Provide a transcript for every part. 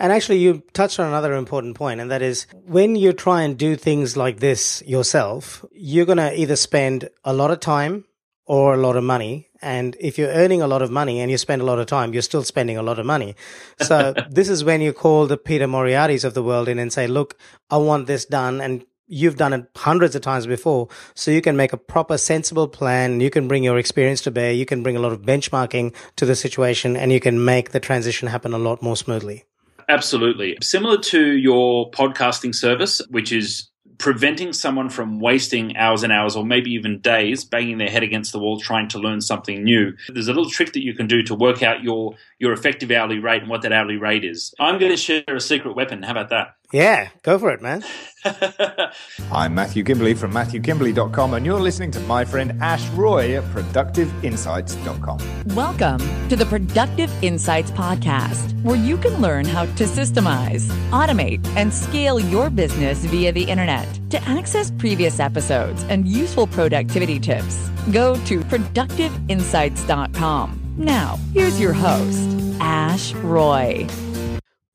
And actually, you touched on another important point, and that is when you try and do things like this yourself, you're going to either spend a lot of time or a lot of money. And if you're earning a lot of money and you spend a lot of time, you're still spending a lot of money. So this is when you call the Peter Moriarty's of the world in and say, look, I want this done. And you've done it hundreds of times before. So you can make a proper, sensible plan. You can bring your experience to bear. You can bring a lot of benchmarking to the situation and you can make the transition happen a lot more smoothly. Absolutely. Similar to your podcasting service, which is preventing someone from wasting hours and hours or maybe even days banging their head against the wall trying to learn something new. There's a little trick that you can do to work out your your effective hourly rate and what that hourly rate is. I'm going to share a secret weapon. How about that? Yeah, go for it, man. I'm Matthew Kimberley from MatthewKimberley.com, and you're listening to my friend Ash Roy at ProductiveInsights.com. Welcome to the Productive Insights Podcast, where you can learn how to systemize, automate, and scale your business via the internet. To access previous episodes and useful productivity tips, go to ProductiveInsights.com. Now, here's your host, Ash Roy.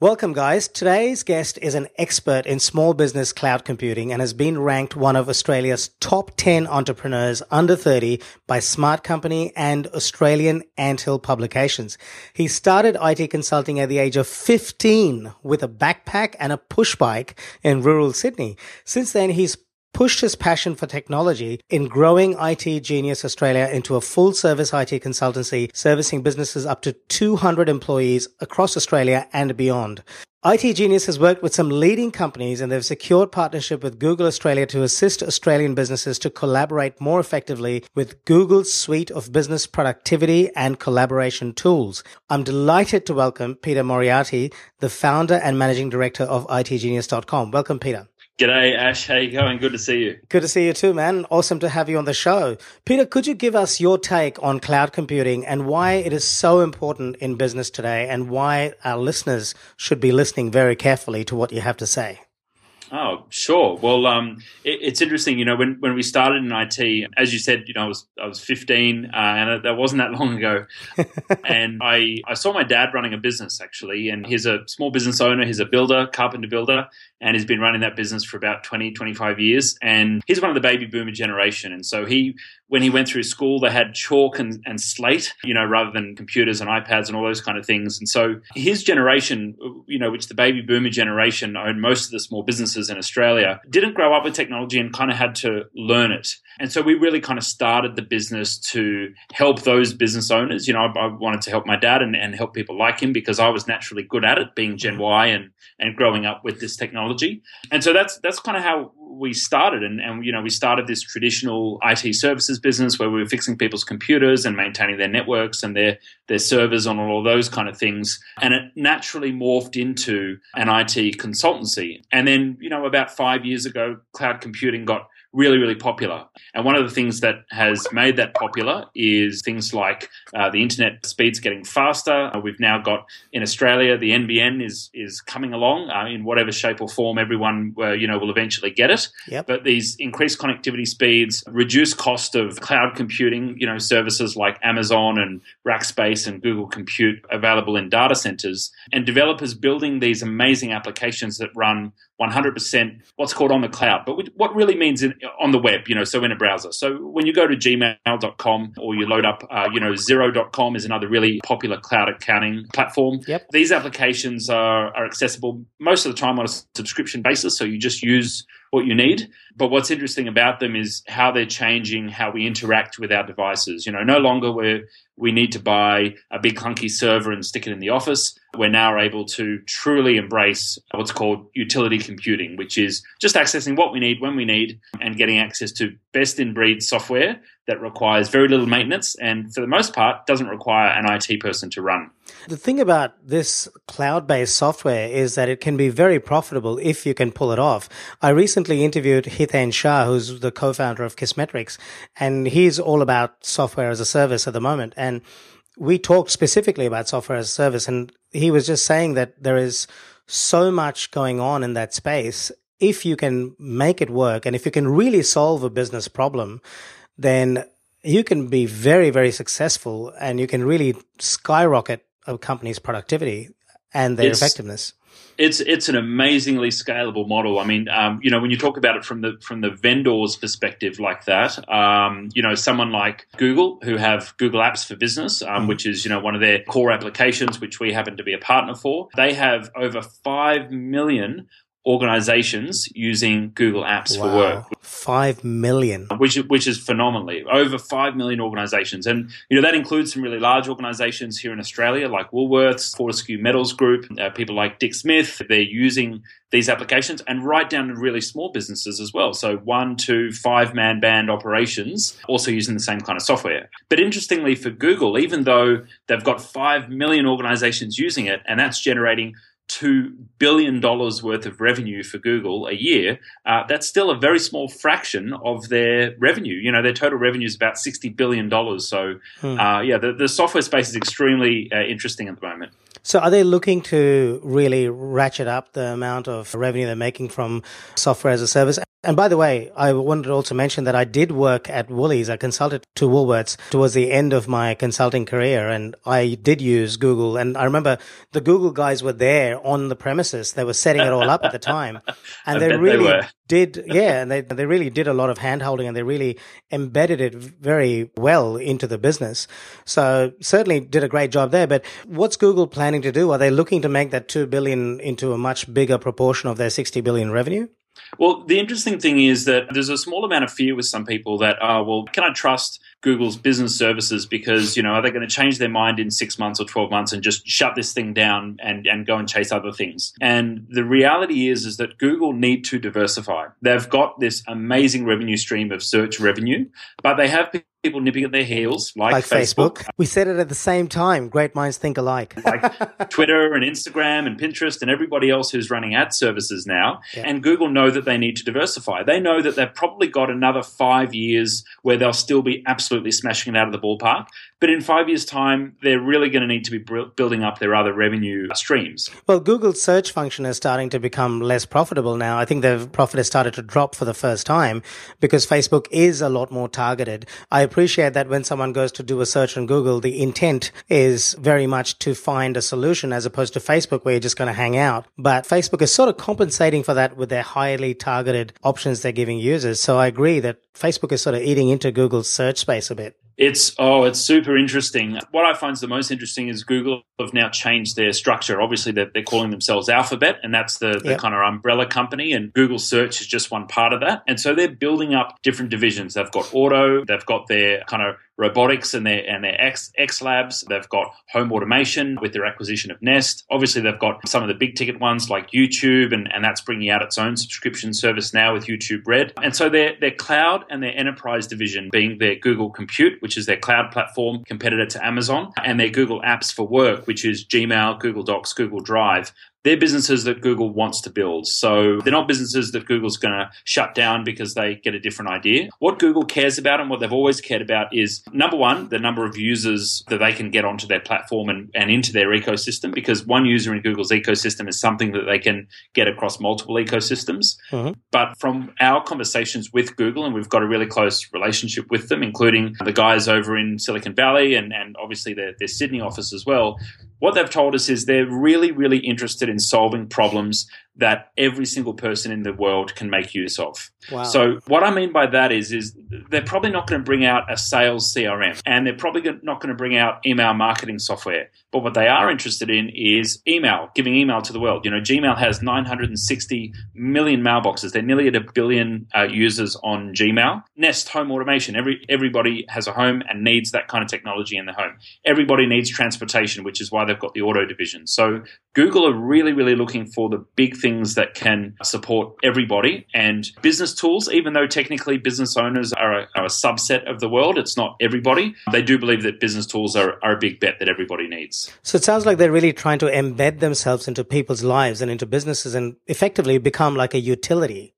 Welcome, guys. Today's guest is an expert in small business cloud computing and has been ranked one of Australia's top 10 entrepreneurs under 30 by Smart Company and Australian Anthill Publications. He started IT consulting at the age of 15 with a backpack and a push bike in rural Sydney. Since then, he's pushed his passion for technology in growing IT Genius Australia into a full service IT consultancy servicing businesses up to 200 employees across Australia and beyond. IT Genius has worked with some leading companies and they've secured partnership with Google Australia to assist Australian businesses to collaborate more effectively with Google's suite of business productivity and collaboration tools. I'm delighted to welcome Peter Moriarty, the founder and managing director of ITGenius.com. Welcome, Peter. G'day, Ash. How you going? Good to see you. Good to see you too, man. Awesome to have you on the show. Peter, could you give us your take on cloud computing and why it is so important in business today and why our listeners should be listening very carefully to what you have to say? Oh, sure. Well, um, it, it's interesting. You know, when, when we started in IT, as you said, you know, I was I was 15, uh, and that wasn't that long ago. and I I saw my dad running a business actually, and he's a small business owner. He's a builder, carpenter builder, and he's been running that business for about 20, 25 years. And he's one of the baby boomer generation, and so he when he went through school, they had chalk and, and slate, you know, rather than computers and iPads and all those kind of things. And so his generation, you know, which the baby boomer generation owned most of the small businesses in Australia, didn't grow up with technology and kind of had to learn it. And so we really kind of started the business to help those business owners. You know, I, I wanted to help my dad and, and help people like him because I was naturally good at it, being Gen Y and, and growing up with this technology. And so that's that's kind of how we started and, and you know we started this traditional IT services business where we were fixing people's computers and maintaining their networks and their their servers on all those kind of things. And it naturally morphed into an IT consultancy. And then you know about 5 years ago cloud computing got really, really popular. And one of the things that has made that popular is things like uh, the internet speeds getting faster. Uh, we've now got in Australia the NBN is is coming along uh, in whatever shape or form. Everyone uh, you know will eventually get it. Yep. But these increased connectivity speeds, reduced cost of cloud computing, you know services like Amazon and Rackspace and Google Compute available in data centers, and developers building these amazing applications that run 100% what's called on the cloud, but what really means in, on the web, you know, so in a browser. So when you go to gmail.com or you load up, uh, you know, Xero.com is another really popular cloud accounting platform. Yep. These applications are, are accessible most of the time on a subscription basis. So you just use what you need. But what's interesting about them is how they're changing how we interact with our devices. You know, no longer we we need to buy a big clunky server and stick it in the office. We're now able to truly embrace what's called utility computing, which is just accessing what we need when we need and getting access to best in breed software that requires very little maintenance and for the most part doesn't require an IT person to run. The thing about this cloud based software is that it can be very profitable if you can pull it off. I recently interviewed Hiten Shah, who's the co founder of Kissmetrics, and he's all about software as a service at the moment. And we talked specifically about software as a service, and he was just saying that there is so much going on in that space. If you can make it work and if you can really solve a business problem, then you can be very, very successful and you can really skyrocket a company's productivity. and their it's, effectiveness it's it's an amazingly scalable model. I mean, um, you know, when you talk about it from the from the vendor's perspective like that, um, you know, someone like Google who have Google Apps for Business, um, mm. which is you know one of their core applications, which we happen to be a partner for. They have over five million organizations using Google Apps wow. for work. Five million, which which is phenomenally over five million organizations, and you know that includes some really large organizations here in Australia, like Woolworths, Fortescue Metals Group, uh, people like Dick Smith. They're using these applications, and right down to really small businesses as well. So one, two, five man band operations, also using the same kind of software. But interestingly, for Google, even though they've got five million organizations using it, and that's generating $2 billion worth of revenue for Google a year, uh, that's still a very small fraction of their revenue. You know, their total revenue is about $60 billion. So, hmm. uh, yeah, the, the, software space is extremely uh, interesting at the moment. So, are they looking to really ratchet up the amount of revenue they're making from software as a service? And by the way, I wanted to also mention that I did work at Woolies. I consulted to Woolworths towards the end of my consulting career, and I did use Google. And I remember the Google guys were there on the premises. They were setting it all up at the time, and they really they did. Yeah, and they they really did a lot of hand holding, and they really embedded it very well into the business. So certainly did a great job there. But what's Google planning to do? Are they looking to make that two billion into a much bigger proportion of their sixty billion revenue? Well, the interesting thing is that there's a small amount of fear with some people that, oh, well, can I trust Google's business services because, you know, are they going to change their mind in six months or 12 months and just shut this thing down and, and go and chase other things? And the reality is, is that Google need to diversify. They've got this amazing revenue stream of search revenue, but they have people nipping at their heels, like, like Facebook. Facebook. We said it at the same time. Great minds think alike. like Twitter and Instagram and Pinterest and everybody else who's running ad services now. Yeah. And Google know that they need to diversify. They know that they've probably got another five years where they'll still be absolutely smashing it out of the ballpark. But in five years' time, they're really going to need to be building up their other revenue streams. Well, Google's search function is starting to become less profitable now. I think the profit has started to drop for the first time because Facebook is a lot more targeted. I appreciate that when someone goes to do a search on Google, the intent is very much to find a solution as opposed to Facebook where you're just going to hang out. But Facebook is sort of compensating for that with their highly targeted options they're giving users. So I agree that Facebook is sort of eating into Google's search space a bit. It's oh, it's super interesting. What I find is the most interesting is Google have now changed their structure. Obviously, they're, they're calling themselves Alphabet, and that's the, the yep. kind of umbrella company. And Google Search is just one part of that. And so they're building up different divisions. They've got auto, they've got their kind of robotics and their and their X, X labs. They've got home automation with their acquisition of Nest. Obviously, they've got some of the big ticket ones like YouTube, and, and that's bringing out its own subscription service now with YouTube Red. And so their their cloud and their enterprise division being their Google Compute, which is their cloud platform competitor to Amazon, and their Google Apps for Work, which is Gmail, Google Docs, Google Drive they're businesses that Google wants to build. So they're not businesses that Google's going to shut down because they get a different idea. What Google cares about and what they've always cared about is number one, the number of users that they can get onto their platform and, and into their ecosystem, because one user in Google's ecosystem is something that they can get across multiple ecosystems. Mm-hmm. But from our conversations with Google, and we've got a really close relationship with them, including the guys over in Silicon Valley and, and obviously their, their Sydney office as well, what they've told us is they're really, really interested in solving problems that every single person in the world can make use of. Wow. So what I mean by that is, is they're probably not going to bring out a sales CRM and they're probably not going to bring out email marketing software. But what they are interested in is email, giving email to the world. You know, Gmail has 960 million mailboxes. They're nearly at a billion uh, users on Gmail. Nest home automation. Every everybody has a home and needs that kind of technology in the home. Everybody needs transportation, which is why they've got the auto division. So Google are really, really looking for the big things that can support everybody and business tools, even though technically business owners are a, are a subset of the world, it's not everybody. They do believe that business tools are, are a big bet that everybody needs. So it sounds like they're really trying to embed themselves into people's lives and into businesses and effectively become like a utility.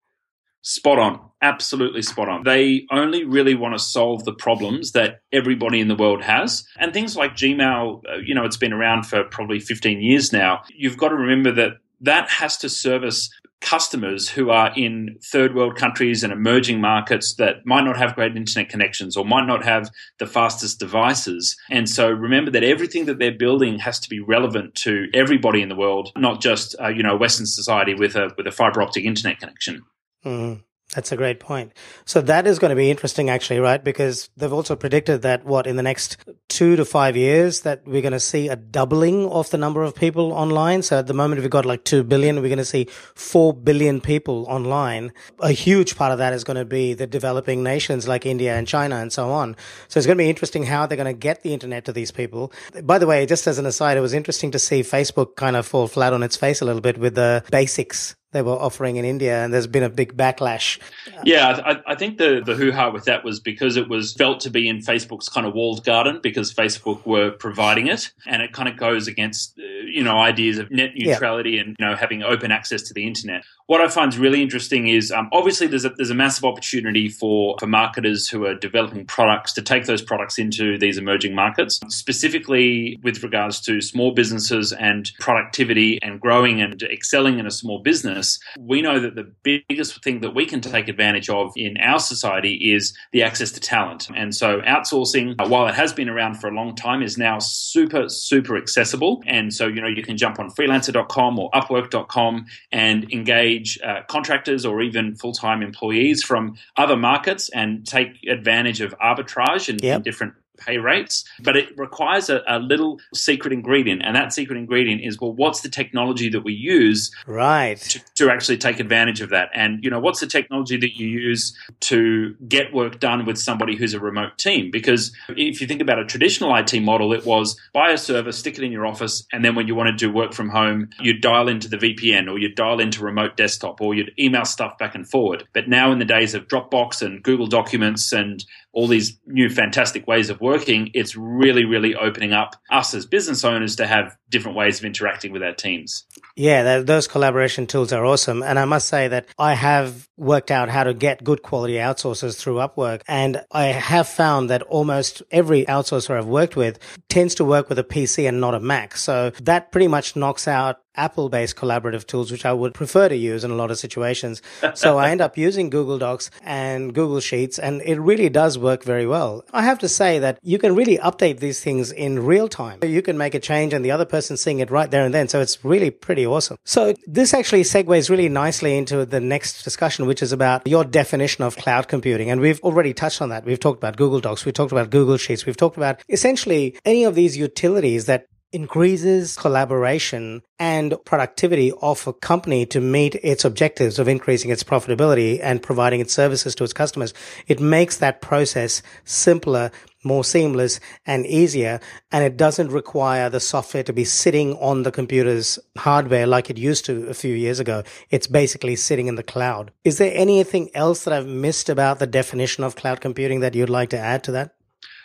Spot on. Absolutely spot on. They only really want to solve the problems that everybody in the world has. And things like Gmail, uh, you know, it's been around for probably 15 years now. You've got to remember that that has to service customers who are in third world countries and emerging markets that might not have great internet connections or might not have the fastest devices. And so remember that everything that they're building has to be relevant to everybody in the world, not just uh, you know Western society with a with a fiber optic internet connection. Mm. That's a great point. So that is going to be interesting, actually, right? Because they've also predicted that what in the next two to five years that we're going to see a doubling of the number of people online. So at the moment, we've got like two billion. We're going to see four billion people online. A huge part of that is going to be the developing nations like India and China and so on. So it's going to be interesting how they're going to get the internet to these people. By the way, just as an aside, it was interesting to see Facebook kind of fall flat on its face a little bit with the basics they were offering in India, and there's been a big backlash. Yeah, I, I, think the the hoo ha with that was because it was felt to be in Facebook's kind of walled garden because Facebook were providing it, and it kind of goes against uh, you know ideas of net neutrality yeah. and you know having open access to the internet. What I find really interesting is um, obviously there's a, there's a massive opportunity for for marketers who are developing products to take those products into these emerging markets, specifically with regards to small businesses and productivity and growing and excelling in a small business business, we know that the biggest thing that we can take advantage of in our society is the access to talent. And so outsourcing, uh, while it has been around for a long time, is now super, super accessible. And so, you know, you can jump on freelancer.com or upwork.com and engage uh, contractors or even full time employees from other markets and take advantage of arbitrage and yep. different pay rates, but it requires a, a, little secret ingredient. And that secret ingredient is, well, what's the technology that we use right to, to, actually take advantage of that? And, you know, what's the technology that you use to get work done with somebody who's a remote team? Because if you think about a traditional IT model, it was buy a server, stick it in your office, and then when you want to do work from home, you'd dial into the VPN or you'd dial into remote desktop or you'd email stuff back and forward. But now in the days of Dropbox and Google Documents and all these new fantastic ways of working, it's really, really opening up us as business owners to have different ways of interacting with our teams. Yeah, those collaboration tools are awesome. And I must say that I have worked out how to get good quality outsourcers through Upwork. And I have found that almost every outsourcer I've worked with tends to work with a PC and not a Mac. So that pretty much knocks out Apple based collaborative tools, which I would prefer to use in a lot of situations. so I end up using Google Docs and Google Sheets, and it really does work very well. I have to say that you can really update these things in real time. You can make a change and the other person seeing it right there and then. So it's really pretty awesome. So this actually segues really nicely into the next discussion, which is about your definition of cloud computing. And we've already touched on that. We've talked about Google Docs. We've talked about Google Sheets. We've talked about essentially any of these utilities that increases collaboration and productivity of a company to meet its objectives of increasing its profitability and providing its services to its customers. It makes that process simpler, more seamless and easier. And it doesn't require the software to be sitting on the computer's hardware like it used to a few years ago. It's basically sitting in the cloud. Is there anything else that I've missed about the definition of cloud computing that you'd like to add to that?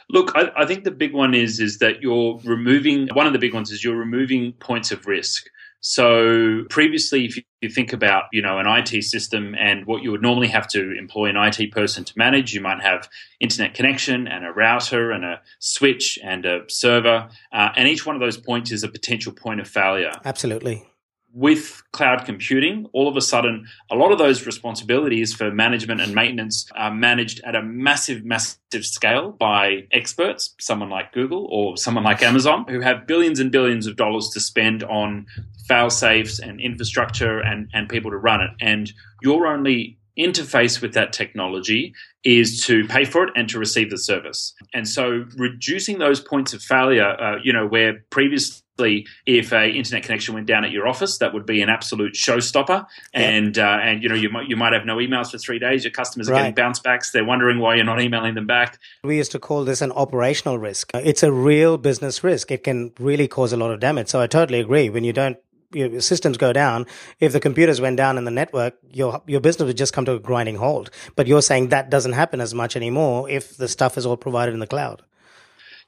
Look, I, I, think the big one is is that you're removing one of the big ones is you're removing points of risk. So previously, if you think about you know an IT system and what you would normally have to employ an IT person to manage, you might have internet connection and a router and a switch and a server, uh, and each one of those points is a potential point of failure. Absolutely with cloud computing, all of a sudden, a lot of those responsibilities for management and maintenance are managed at a massive, massive scale by experts, someone like Google or someone like Amazon, who have billions and billions of dollars to spend on fail safes and infrastructure and, and people to run it. And you're only interface with that technology is to pay for it and to receive the service. And so reducing those points of failure, uh, you know, where previously if a internet connection went down at your office, that would be an absolute showstopper. Yeah. And uh, and you know you might you might have no emails for three days. Your customers are right. getting bounce backs. They're wondering why you're not emailing them back. We used to call this an operational risk. It's a real business risk. It can really cause a lot of damage. So I totally agree. When you don't your systems go down, if the computers went down in the network, your your business would just come to a grinding halt. But you're saying that doesn't happen as much anymore if the stuff is all provided in the cloud.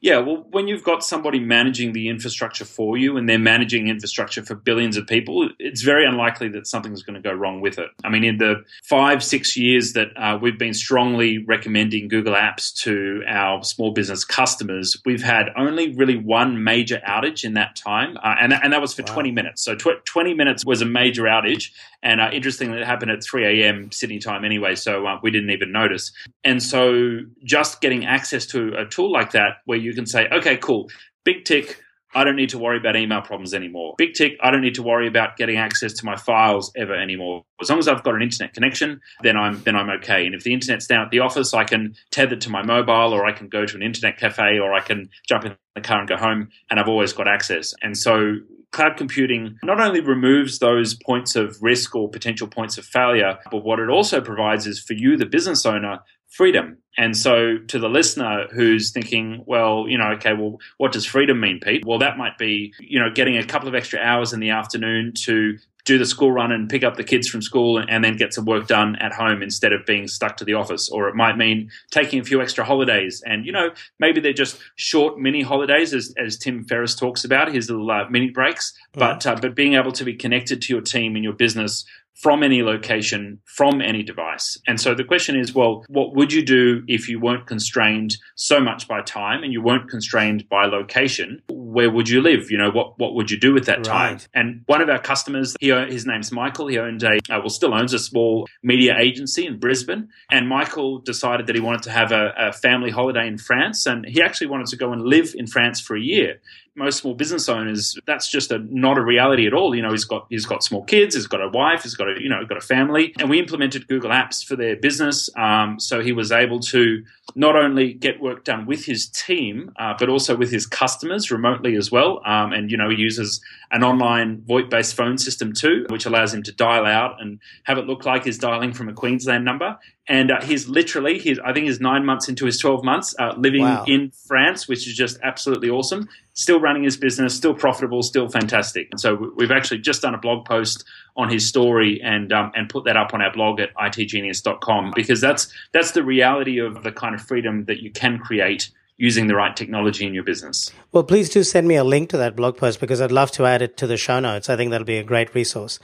Yeah, well, when you've got somebody managing the infrastructure for you and they're managing infrastructure for billions of people, it's very unlikely that something's going to go wrong with it. I mean, in the five, six years that uh, we've been strongly recommending Google Apps to our small business customers, we've had only really one major outage in that time, uh, and, and that was for wow. 20 minutes. So tw- 20 minutes was a major outage, and uh, interestingly, it happened at 3 a.m. Sydney time anyway, so uh, we didn't even notice. And so just getting access to a tool like that where you can say, okay, cool, big tick, I don't need to worry about email problems anymore. Big tick, I don't need to worry about getting access to my files ever anymore. As long as I've got an internet connection, then I'm then I'm okay. And if the internet's down at the office, I can tether to my mobile or I can go to an internet cafe or I can jump in the car and go home and I've always got access. And so cloud computing not only removes those points of risk or potential points of failure, but what it also provides is for you, the business owner, freedom. And so to the listener who's thinking, well, you know, okay, well, what does freedom mean, Pete? Well, that might be, you know, getting a couple of extra hours in the afternoon to do the school run and pick up the kids from school and then get some work done at home instead of being stuck to the office. Or it might mean taking a few extra holidays. And, you know, maybe they're just short mini holidays, as, as Tim Ferriss talks about, his little uh, mini breaks. Mm. But, uh, but being able to be connected to your team and your business from any location, from any device. And so the question is, well, what would you do if you weren't constrained so much by time and you weren't constrained by location? Where would you live? You know, what, what would you do with that right. time? And one of our customers, he, his name's Michael. He owned a, uh, well, still owns a small media agency in Brisbane. And Michael decided that he wanted to have a, a family holiday in France. And he actually wanted to go and live in France for a year most small business owners, that's just a, not a reality at all. You know, he's got he's got small kids, he's got a wife, he's got a you know got a family, and we implemented Google Apps for their business. Um, so he was able to not only get work done with his team, uh, but also with his customers remotely as well. Um, and you know, he uses an online VoIP-based phone system too, which allows him to dial out and have it look like he's dialing from a Queensland number and uh, he's literally he's I think he's nine months into his twelve months uh, living wow. in France, which is just absolutely awesome. Still running his business, still profitable, still fantastic. And so we've actually just done a blog post on his story and um, and put that up on our blog at itgenius.com because that's that's the reality of the kind of freedom that you can create using the right technology in your business. Well, please do send me a link to that blog post because I'd love to add it to the show notes. I think that'll be a great resource.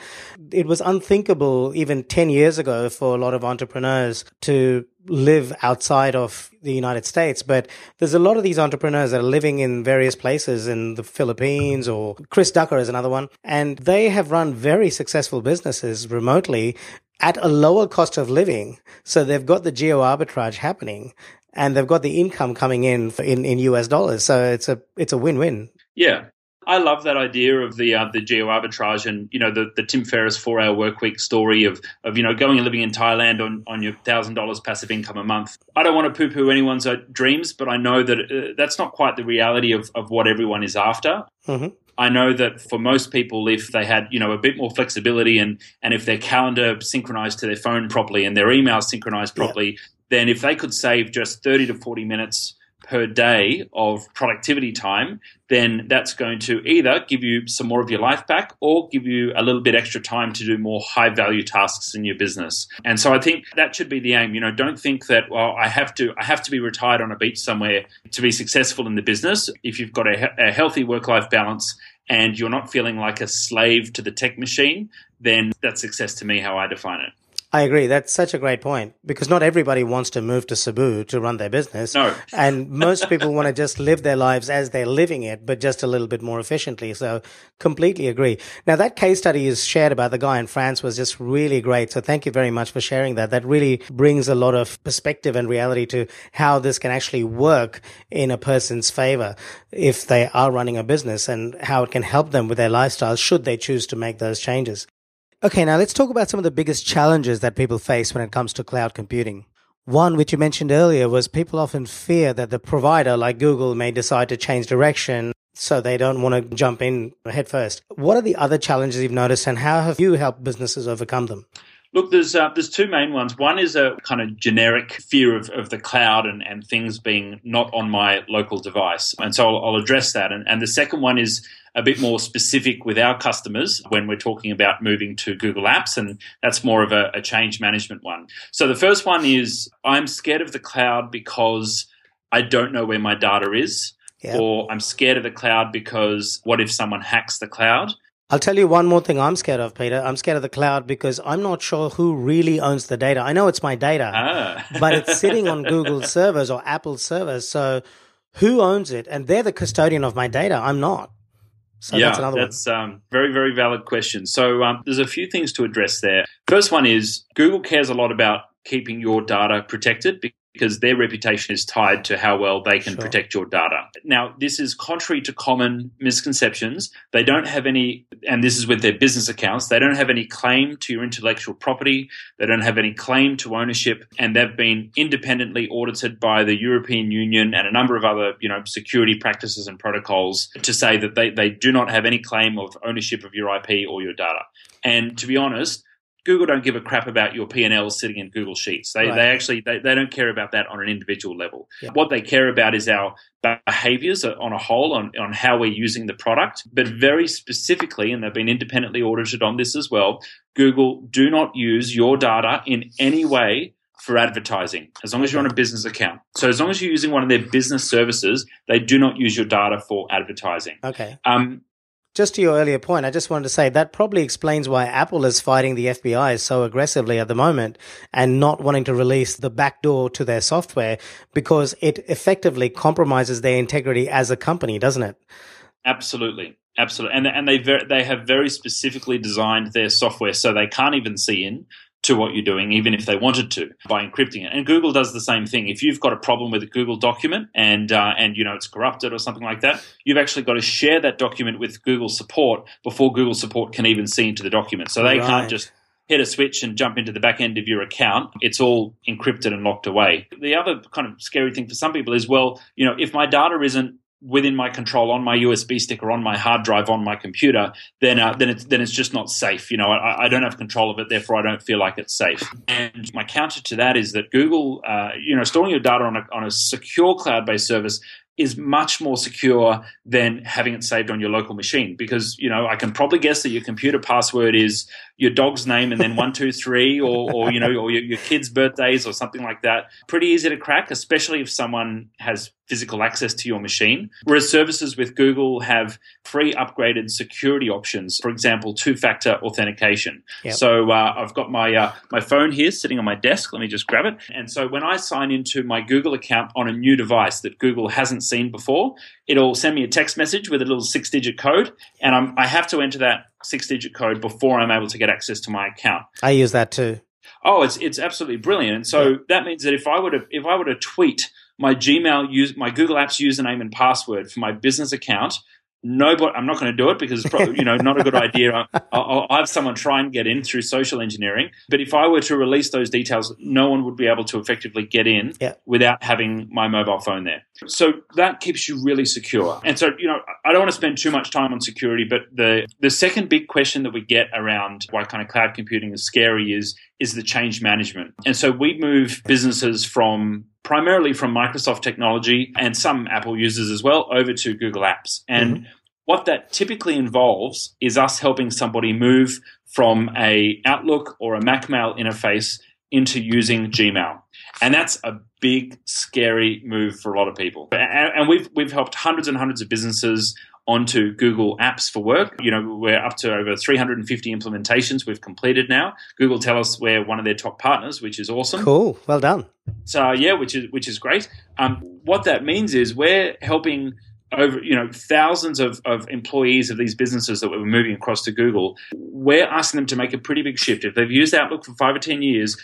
It was unthinkable even 10 years ago for a lot of entrepreneurs to live outside of the United States, but there's a lot of these entrepreneurs that are living in various places in the Philippines or Chris Ducker is another one. And they have run very successful businesses remotely at a lower cost of living. So they've got the geo arbitrage happening and they've got the income coming in in, in US dollars. So it's a it's a win win. Yeah. I love that idea of the uh, the geo arbitrage and you know the, the Tim Ferriss four hour work week story of of you know going and living in Thailand on, on your thousand dollars passive income a month. I don't want to poo poo anyone's uh, dreams, but I know that uh, that's not quite the reality of, of what everyone is after. Mm-hmm. I know that for most people, if they had you know a bit more flexibility and and if their calendar synchronized to their phone properly and their email synchronized properly, yeah then if they could save just 30 to 40 minutes per day of productivity time, then that's going to either give you some more of your life back or give you a little bit extra time to do more high value tasks in your business. And so I think that should be the aim. You know, don't think that, well, I have to, I have to be retired on a beach somewhere to be successful in the business. If you've got a, a healthy work life balance and you're not feeling like a slave to the tech machine, then that's success to me, how I define it. I agree. That's such a great point because not everybody wants to move to Cebu to run their business. No. and most people want to just live their lives as they're living it, but just a little bit more efficiently. So completely agree. Now that case study you shared about the guy in France was just really great. So thank you very much for sharing that. That really brings a lot of perspective and reality to how this can actually work in a person's favor if they are running a business and how it can help them with their lifestyle should they choose to make those changes. Okay, now let's talk about some of the biggest challenges that people face when it comes to cloud computing. One, which you mentioned earlier, was people often fear that the provider, like Google, may decide to change direction, so they don't want to jump in headfirst. What are the other challenges you've noticed, and how have you helped businesses overcome them? Look, there's uh, there's two main ones. One is a kind of generic fear of, of the cloud and, and things being not on my local device, and so I'll, I'll address that. And, and the second one is a bit more specific with our customers when we're talking about moving to Google Apps, and that's more of a, a change management one. So the first one is I'm scared of the cloud because I don't know where my data is. yep. or I'm scared of the cloud because what if someone hacks the cloud? I'll tell you one more thing I'm scared of, Peter. I'm scared of the cloud because I'm not sure who really owns the data. I know it's my data, ah. but it's sitting on Google servers or Apple servers. So who owns it? And they're the custodian of my data. I'm not. So yeah, that's another that's um, very, very valid question. So um, there's a few things to address there. First one is Google cares a lot about keeping your data protected because their reputation is tied to how well they can sure. protect your data. Now, this is contrary to common misconceptions. They don't have any, and this is with their business accounts, they don't have any claim to your intellectual property. They don't have any claim to ownership, and they've been independently audited by the European Union and a number of other, you know, security practices and protocols to say that they, they do not have any claim of ownership of your IP or your data. And to be honest, Google don't give a crap about your P&L sitting in Google Sheets. They, right. they actually they, they don't care about that on an individual level. Yeah. What they care about is our behaviors on a whole on, on how we're using the product. But very specifically, and they've been independently audited on this as well, Google do not use your data in any way for advertising as long as you're on a business account. So as long as you're using one of their business services, they do not use your data for advertising. Okay. Um, just to your earlier point, I just wanted to say that probably explains why Apple is fighting the FBI so aggressively at the moment and not wanting to release the backdoor to their software because it effectively compromises their integrity as a company, doesn't it? Absolutely. Absolutely. And, and they, ver- they have very specifically designed their software so they can't even see in to what you're doing, even if they wanted to, by encrypting it. And Google does the same thing. If you've got a problem with a Google document and uh, and you know it's corrupted or something like that, you've actually got to share that document with Google support before Google support can even see into the document. So they right. can't just hit a switch and jump into the back end of your account. It's all encrypted and locked away. The other kind of scary thing for some people is, well, you know, if my data isn't within my control on my USB stick or on my hard drive on my computer, then uh, then it's then it's just not safe. You know, I, I, don't have control of it, therefore I don't feel like it's safe. And my counter to that is that Google, uh, you know, storing your data on a on a secure cloud based service is much more secure than having it saved on your local machine because you know I can probably guess that your computer password is your dog's name and then one two three or, or you know or your, your kids' birthdays or something like that. Pretty easy to crack, especially if someone has physical access to your machine. Whereas services with Google have free upgraded security options, for example, two-factor authentication. Yep. So uh, I've got my uh, my phone here sitting on my desk. Let me just grab it. And so when I sign into my Google account on a new device that Google hasn't seen before, it'll send me a text message with a little six-digit code, and I'm, I have to enter that six-digit code before I'm able to get access to my account. I use that too. Oh, it's it's absolutely brilliant. And so yeah. that means that if I were to if I were to tweet my Gmail use my Google Apps username and password for my business account nobody i'm not going to do it because it's probably you know not a good idea. I'll, I'll, have someone try and get in through social engineering but if i were to release those details no one would be able to effectively get in yeah. without having my mobile phone there. So that keeps you really secure. And so you know i don't want to spend too much time on security but the the second big question that we get around why kind of cloud computing is scary is is the change management. And so we move businesses from primarily from Microsoft technology and some Apple users as well over to Google Apps. And mm-hmm. what that typically involves is us helping somebody move from a Outlook or a MacMail interface into using Gmail. And that's a big, scary move for a lot of people. And we've, we've helped hundreds and hundreds of businesses onto Google Apps for Work. You know, we're up to over 350 implementations we've completed now. Google tell us we're one of their top partners, which is awesome. Cool. Well done. So yeah, which is which is great. Um, what that means is we're helping over you know thousands of, of employees of these businesses that we're moving across to Google. We're asking them to make a pretty big shift. If they've used Outlook for five or ten years,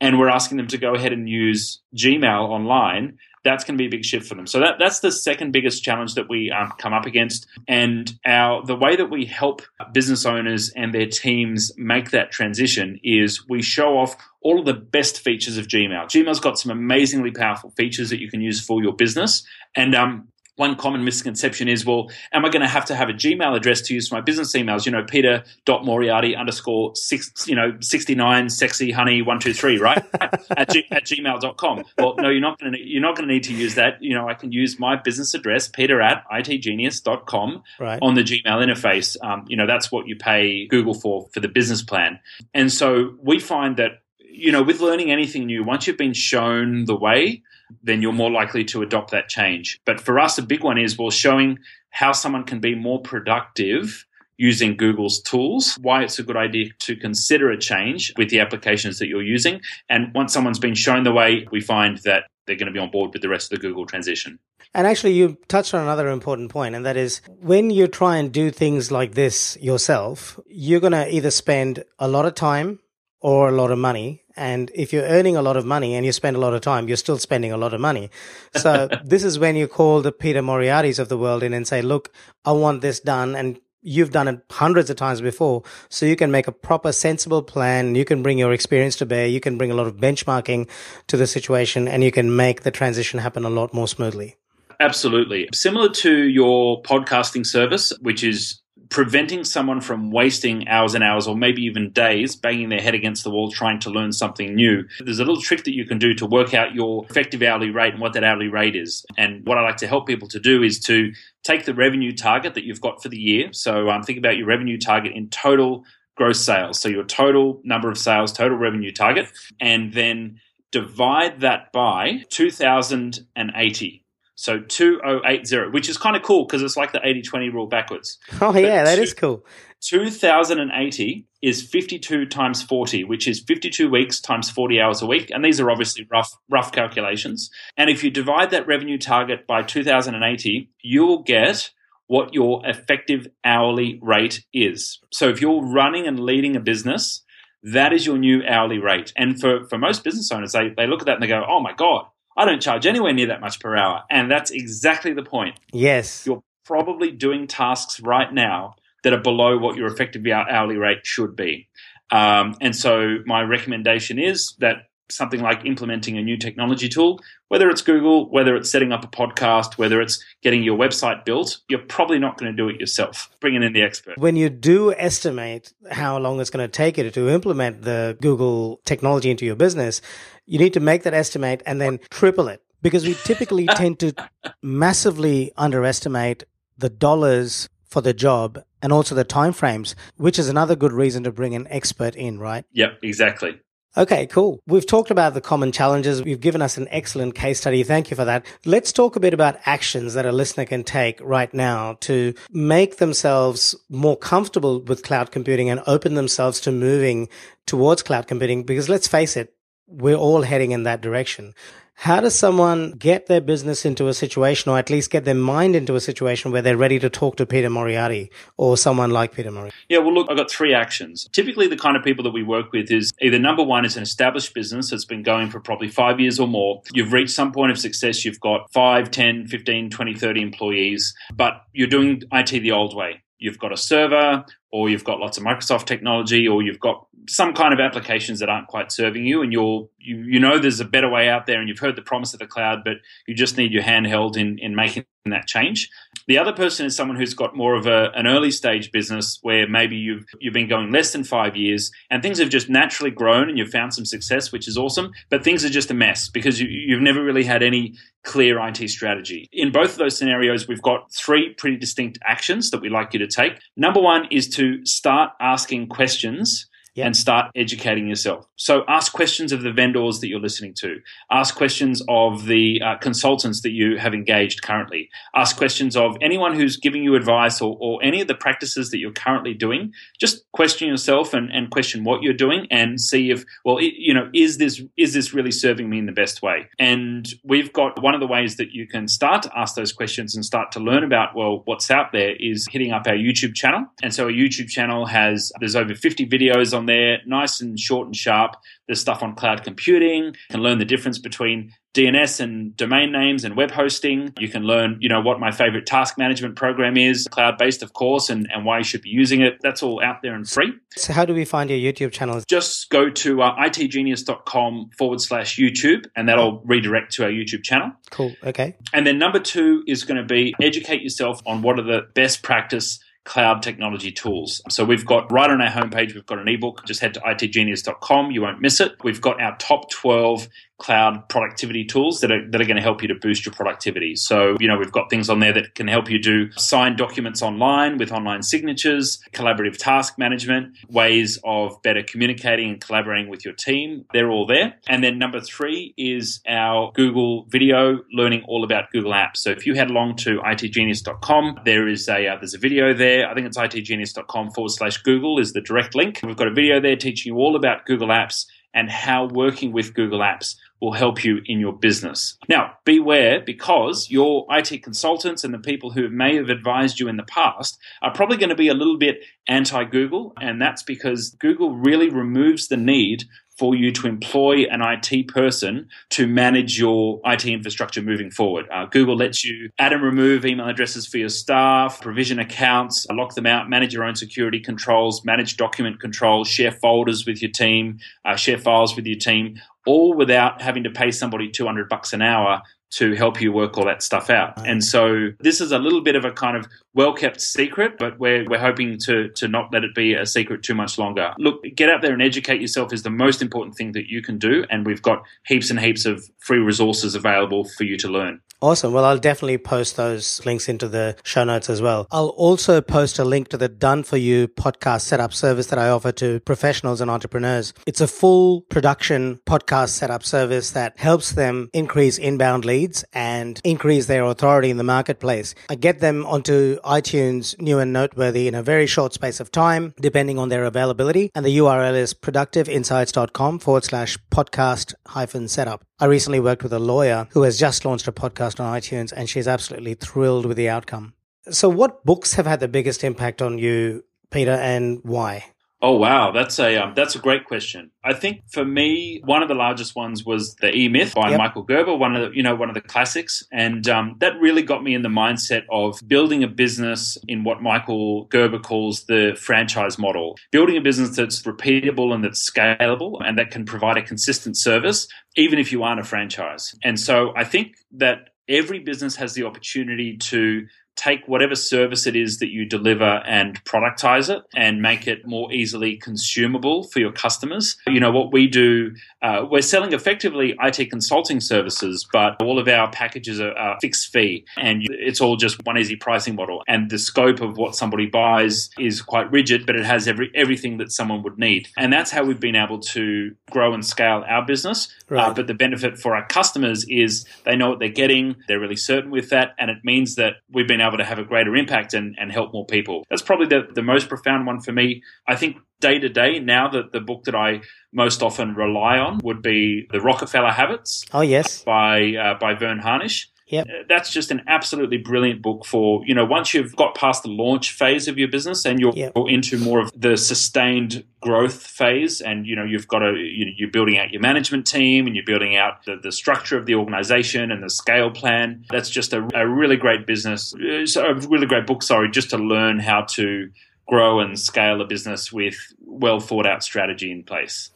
and we're asking them to go ahead and use Gmail online, that's going to be a big shift for them. So that, that's the second biggest challenge that we um, come up against. And our the way that we help business owners and their teams make that transition is we show off all of the best features of Gmail. Gmail's got some amazingly powerful features that you can use for your business. And um, one common misconception is, well, am I going to have to have a Gmail address to use for my business emails? You know, peter.moriarty underscore six, you know, 69 sexy honey 123, right? at, g- at gmail.com. Well, no, you're not going to, you're not going to need to use that. You know, I can use my business address, peter at itgenius.com right. on the Gmail interface. Um, you know, that's what you pay Google for, for the business plan. And so we find that, you know, with learning anything new, once you've been shown the way, then you're more likely to adopt that change. But for us, a big one is well, showing how someone can be more productive using Google's tools, why it's a good idea to consider a change with the applications that you're using. And once someone's been shown the way, we find that they're going to be on board with the rest of the Google transition. And actually, you touched on another important point, and that is when you try and do things like this yourself, you're going to either spend a lot of time or a lot of money. And if you're earning a lot of money and you spend a lot of time, you're still spending a lot of money. So this is when you call the Peter Moriarty's of the world in and say, look, I want this done. And you've done it hundreds of times before. So you can make a proper, sensible plan. You can bring your experience to bear. You can bring a lot of benchmarking to the situation and you can make the transition happen a lot more smoothly. Absolutely. Similar to your podcasting service, which is preventing someone from wasting hours and hours or maybe even days banging their head against the wall trying to learn something new. There's a little trick that you can do to work out your effective hourly rate and what that hourly rate is. And what I like to help people to do is to take the revenue target that you've got for the year. So um, think about your revenue target in total gross sales. So your total number of sales, total revenue target, and then divide that by 2080. So 2080, which is kind of cool because it's like the 80 20 rule backwards. Oh, yeah, that two, is cool. 2080 is 52 times 40, which is 52 weeks times 40 hours a week. And these are obviously rough, rough calculations. And if you divide that revenue target by 2080, you'll get what your effective hourly rate is. So if you're running and leading a business, that is your new hourly rate. And for, for most business owners, they, they look at that and they go, oh my God, I don't charge anywhere near that much per hour. And that's exactly the point. Yes. You're probably doing tasks right now that are below what your effective hourly rate should be. Um, and so my recommendation is that something like implementing a new technology tool, whether it's Google, whether it's setting up a podcast, whether it's getting your website built, you're probably not going to do it yourself. Bringing in the expert. When you do estimate how long it's going to take you to implement the Google technology into your business, you need to make that estimate and then triple it because we typically tend to massively underestimate the dollars for the job and also the timeframes, which is another good reason to bring an expert in, right? Yep, exactly. Okay, cool. We've talked about the common challenges. You've given us an excellent case study. Thank you for that. Let's talk a bit about actions that a listener can take right now to make themselves more comfortable with cloud computing and open themselves to moving towards cloud computing. Because let's face it, we're all heading in that direction. How does someone get their business into a situation or at least get their mind into a situation where they're ready to talk to Peter Moriarty or someone like Peter Moriarty? Yeah, well, look, I've got three actions. Typically, the kind of people that we work with is either number one is an established business that's been going for probably five years or more. You've reached some point of success. You've got 5, 10, 15, 20, 30 employees, but you're doing IT the old way. You've got a server, or you've got lots of Microsoft technology, or you've got some kind of applications that aren't quite serving you, and you're you, you know there's a better way out there, and you've heard the promise of the cloud, but you just need your hand held in in making that change. The other person is someone who's got more of a, an early stage business where maybe you've you've been going less than five years and things have just naturally grown and you've found some success, which is awesome. But things are just a mess because you, you've never really had any clear IT strategy. In both of those scenarios, we've got three pretty distinct actions that we like you to take. Number one is to start asking questions yep. and start educating yourself. So ask questions of the vendors that you're listening to. Ask questions of the uh, consultants that you have engaged currently. Ask questions of anyone who's giving you advice or, or any of the practices that you're currently doing. Just question yourself and, and question what you're doing and see if, well, it, you know, is this is this really serving me in the best way? And we've got one of the ways that you can start to ask those questions and start to learn about well what's out there is hitting up our YouTube channel. And so a YouTube channel has there's over 50 videos on on there, nice and short and sharp. There's stuff on cloud computing. You can learn the difference between DNS and domain names and web hosting. You can learn, you know, what my favorite task management program is, cloud based, of course, and, and why you should be using it. That's all out there and free. So, how do we find your YouTube channel? Just go to uh, itgenius.com forward slash YouTube, and that'll redirect to our YouTube channel. Cool. Okay. And then number two is going to be educate yourself on what are the best practice cloud technology tools. So we've got right on our homepage, we've got an ebook. Just head to itgenius.com. You won't miss it. We've got our top 12 cloud productivity tools that are, that are going to help you to boost your productivity. So, you know, we've got things on there that can help you do sign documents online with online signatures, collaborative task management, ways of better communicating and collaborating with your team. They're all there. And then number three is our Google video learning all about Google Apps. So if you head along to itgenius.com, there is a, uh, there's a video there. I think it's itgenius.com forward slash Google is the direct link. We've got a video there teaching you all about Google Apps and how working with Google Apps will help you in your business. Now, beware because your IT consultants and the people who may have advised you in the past are probably going to be a little bit anti Google, and that's because Google really removes the need for you to employ an IT person to manage your IT infrastructure moving forward. Uh, Google lets you add and remove email addresses for your staff, provision accounts, lock them out, manage your own security controls, manage document controls, share folders with your team, uh, share files with your team, all without having to pay somebody 200 bucks an hour to help you work all that stuff out. And so this is a little bit of a kind of well kept secret, but we're, we're hoping to, to not let it be a secret too much longer. Look, get out there and educate yourself is the most important thing that you can do. And we've got heaps and heaps of free resources available for you to learn. Awesome. Well, I'll definitely post those links into the show notes as well. I'll also post a link to the Done For You podcast setup service that I offer to professionals and entrepreneurs. It's a full production podcast setup service that helps them increase inbound leads and increase their authority in the marketplace. I get them onto iTunes new and noteworthy in a very short space of time, depending on their availability. And the URL is productiveinsights.com forward slash podcast hyphen setup. I recently worked with a lawyer who has just launched a podcast on iTunes and she's absolutely thrilled with the outcome. So, what books have had the biggest impact on you, Peter, and why? Oh wow, that's a um, that's a great question. I think for me, one of the largest ones was the E Myth by yep. Michael Gerber, one of the, you know one of the classics, and um, that really got me in the mindset of building a business in what Michael Gerber calls the franchise model, building a business that's repeatable and that's scalable and that can provide a consistent service, even if you aren't a franchise. And so I think that every business has the opportunity to take whatever service it is that you deliver and productize it and make it more easily consumable for your customers. You know, what we do, uh, we're selling effectively IT consulting services, but all of our packages are, are fixed fee and it's all just one easy pricing model. And the scope of what somebody buys is quite rigid, but it has every, everything that someone would need. And that's how we've been able to grow and scale our business. Uh, right. Uh, but the benefit for our customers is they know what they're getting, they're really certain with that, and it means that we've been able to have a greater impact and, and help more people. That's probably the, the most profound one for me. I think day to day now that the book that I most often rely on would be The Rockefeller Habits. Oh, yes. By, uh, by Verne Harnish. Yep. Uh, that's just an absolutely brilliant book for, you know, once you've got past the launch phase of your business and you're yep. into more of the sustained growth phase and, you know, you've got a, you are building out your management team and you're building out the, the structure of the organization and the scale plan. That's just a, a really great business, uh, a really great book, sorry, just to learn how to grow and scale a business with well thought out strategy in place.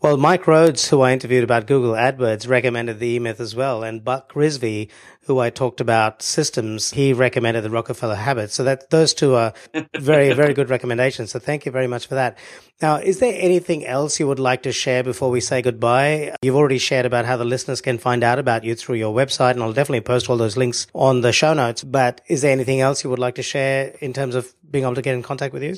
Well, Mike Rhodes, who I interviewed about Google AdWords, recommended the E-Myth as well. And Buck Rizvi, who I talked about systems, he recommended the Rockefeller Habit. So that those two are very, very good recommendations. So thank you very much for that. Now, is there anything else you would like to share before we say goodbye? You've already shared about how the listeners can find out about you through your website, and I'll definitely post all those links on the show notes. But is there anything else you would like to share in terms of being able to get in contact with you?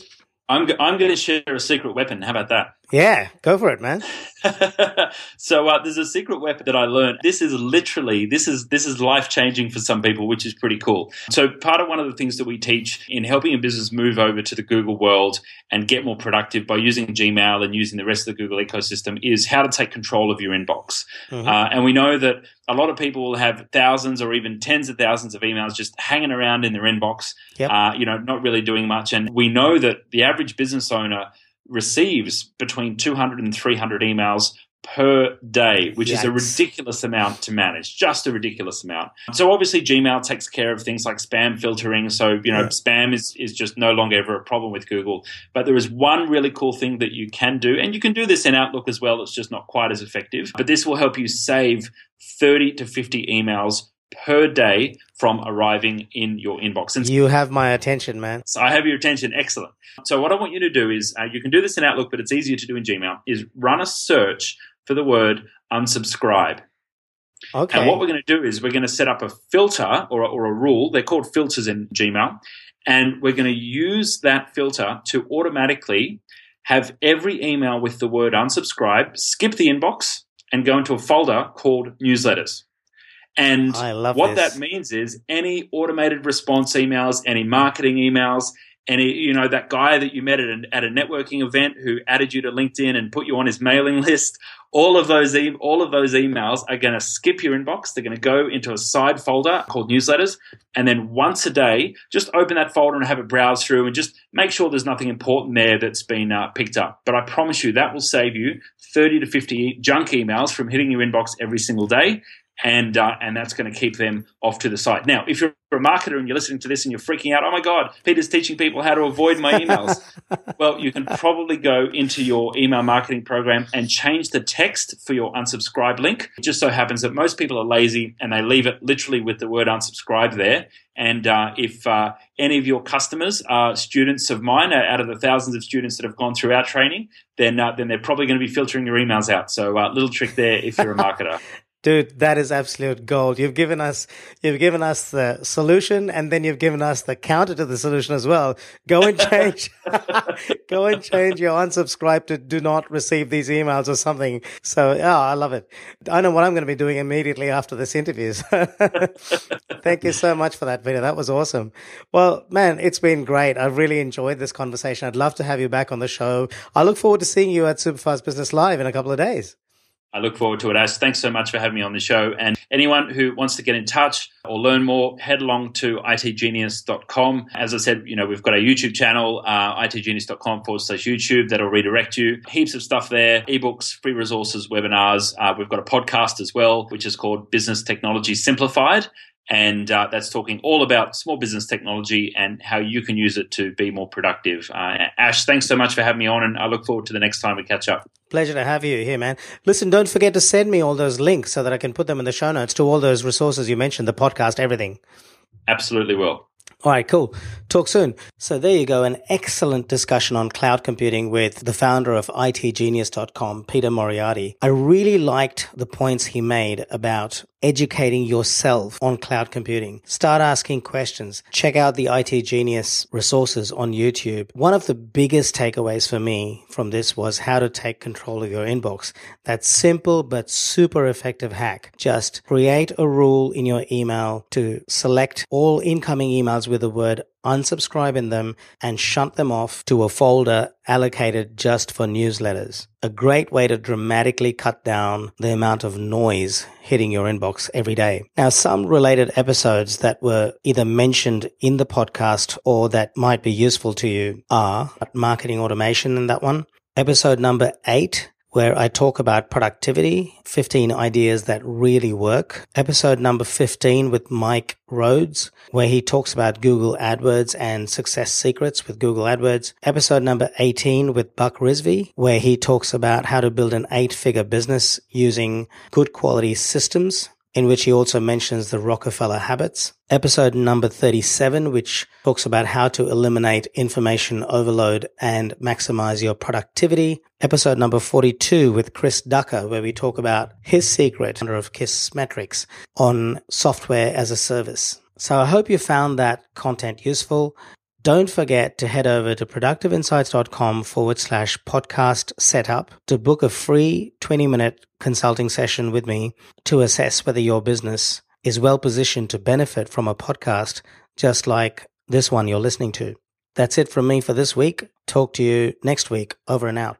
I'm, I'm going to share a secret weapon. How about that? Yeah, go for it, man. so uh, there's a secret weapon that I learned. This is literally this is this is life changing for some people, which is pretty cool. So part of one of the things that we teach in helping a business move over to the Google world and get more productive by using Gmail and using the rest of the Google ecosystem is how to take control of your inbox. Mm-hmm. Uh, and we know that a lot of people will have thousands or even tens of thousands of emails just hanging around in their inbox. Yep. Uh, you know, not really doing much. And we know that the average business owner receives between 200 and 300 emails per day, which Yikes. is a ridiculous amount to manage, just a ridiculous amount. So obviously Gmail takes care of things like spam filtering. So, you know, yeah. spam is, is just no longer ever a problem with Google. But there is one really cool thing that you can do, and you can do this in Outlook as well. It's just not quite as effective, but this will help you save 30 to 50 emails per day from arriving in your inbox. And you have my attention, man. So I have your attention. Excellent. So what I want you to do is uh, you can do this in Outlook, but it's easier to do in Gmail. Is run a search for the word unsubscribe. Okay. And what we're going to do is we're going to set up a filter or or a rule. They're called filters in Gmail. And we're going to use that filter to automatically have every email with the word unsubscribe skip the inbox and go into a folder called newsletters. And what this. that means is any automated response emails, any marketing emails, any you know that guy that you met at, an, at a networking event who added you to LinkedIn and put you on his mailing list, all of those e- all of those emails are going to skip your inbox. They're going to go into a side folder called newsletters, and then once a day, just open that folder and have it browse through, and just make sure there's nothing important there that's been uh, picked up. But I promise you that will save you 30 to 50 junk emails from hitting your inbox every single day, and uh, and that's going to keep them off to the side. Now, if you're a marketer and you're listening to this and you're freaking out, oh my god, Peter's teaching people how to avoid my emails. well, you can probably go into your email marketing program and change the text for your unsubscribe link. It just so happens that most people are lazy and they leave it literally with the word unsubscribe there. And uh, if uh, any of your customers are students of mine, uh, out of the thousands of students that have gone through our training, then uh, then they're probably going to be filtering your emails out. So, uh, little trick there if you're a marketer. Dude, that is absolute gold. You've given us, you've given us the solution and then you've given us the counter to the solution as well. Go and change, go and change your unsubscribe to do not receive these emails or something. So, yeah, I love it. I know what I'm going to be doing immediately after this interview. Thank you so much for that video. That was awesome. Well, man, it's been great. I've really enjoyed this conversation. I'd love to have you back on the show. I look forward to seeing you at Superfast Business Live in a couple of days. I look forward to it, Ash. Thanks so much for having me on the show. And anyone who wants to get in touch or learn more, head along to itgenius.com. As I said, you know, we've got a YouTube channel, uh, itgenius.com forward slash YouTube that'll redirect you. Heaps of stuff there, ebooks, free resources, webinars. Uh, we've got a podcast as well, which is called Business Technology Simplified and uh, that's talking all about small business technology and how you can use it to be more productive. Uh, Ash, thanks so much for having me on, and I look forward to the next time we catch up. Pleasure to have you here, man. Listen, don't forget to send me all those links so that I can put them in the show notes to all those resources you mentioned, the podcast, everything. Absolutely will. All right, cool. Talk soon. So there you go. An excellent discussion on cloud computing with the founder of itgenius.com, Peter Moriarty. I really liked the points he made about educating yourself on cloud computing. Start asking questions. Check out the IT Genius resources on YouTube. One of the biggest takeaways for me from this was how to take control of your inbox. That simple but super effective hack. Just create a rule in your email to select all incoming emails with the word unsubscribe in them, and shunt them off to a folder allocated just for newsletters. A great way to dramatically cut down the amount of noise hitting your inbox every day. Now, some related episodes that were either mentioned in the podcast or that might be useful to you are marketing automation in that one. Episode number eight where I talk about productivity, 15 ideas that really work. Episode number 15 with Mike Rhodes, where he talks about Google AdWords and success secrets with Google AdWords. Episode number 18 with Buck Rizvi, where he talks about how to build an eight figure business using good quality systems in which he also mentions the Rockefeller habits. Episode number 37, which talks about how to eliminate information overload and maximize your productivity. Episode number 42 with Chris Ducker, where we talk about his secret under of Kissmetrics on software as a service. So I hope you found that content useful. Don't forget to head over to productiveinsights.com forward slash podcast setup to book a free 20 minute consulting session with me to assess whether your business is well positioned to benefit from a podcast just like this one you're listening to. That's it from me for this week. Talk to you next week. Over and out.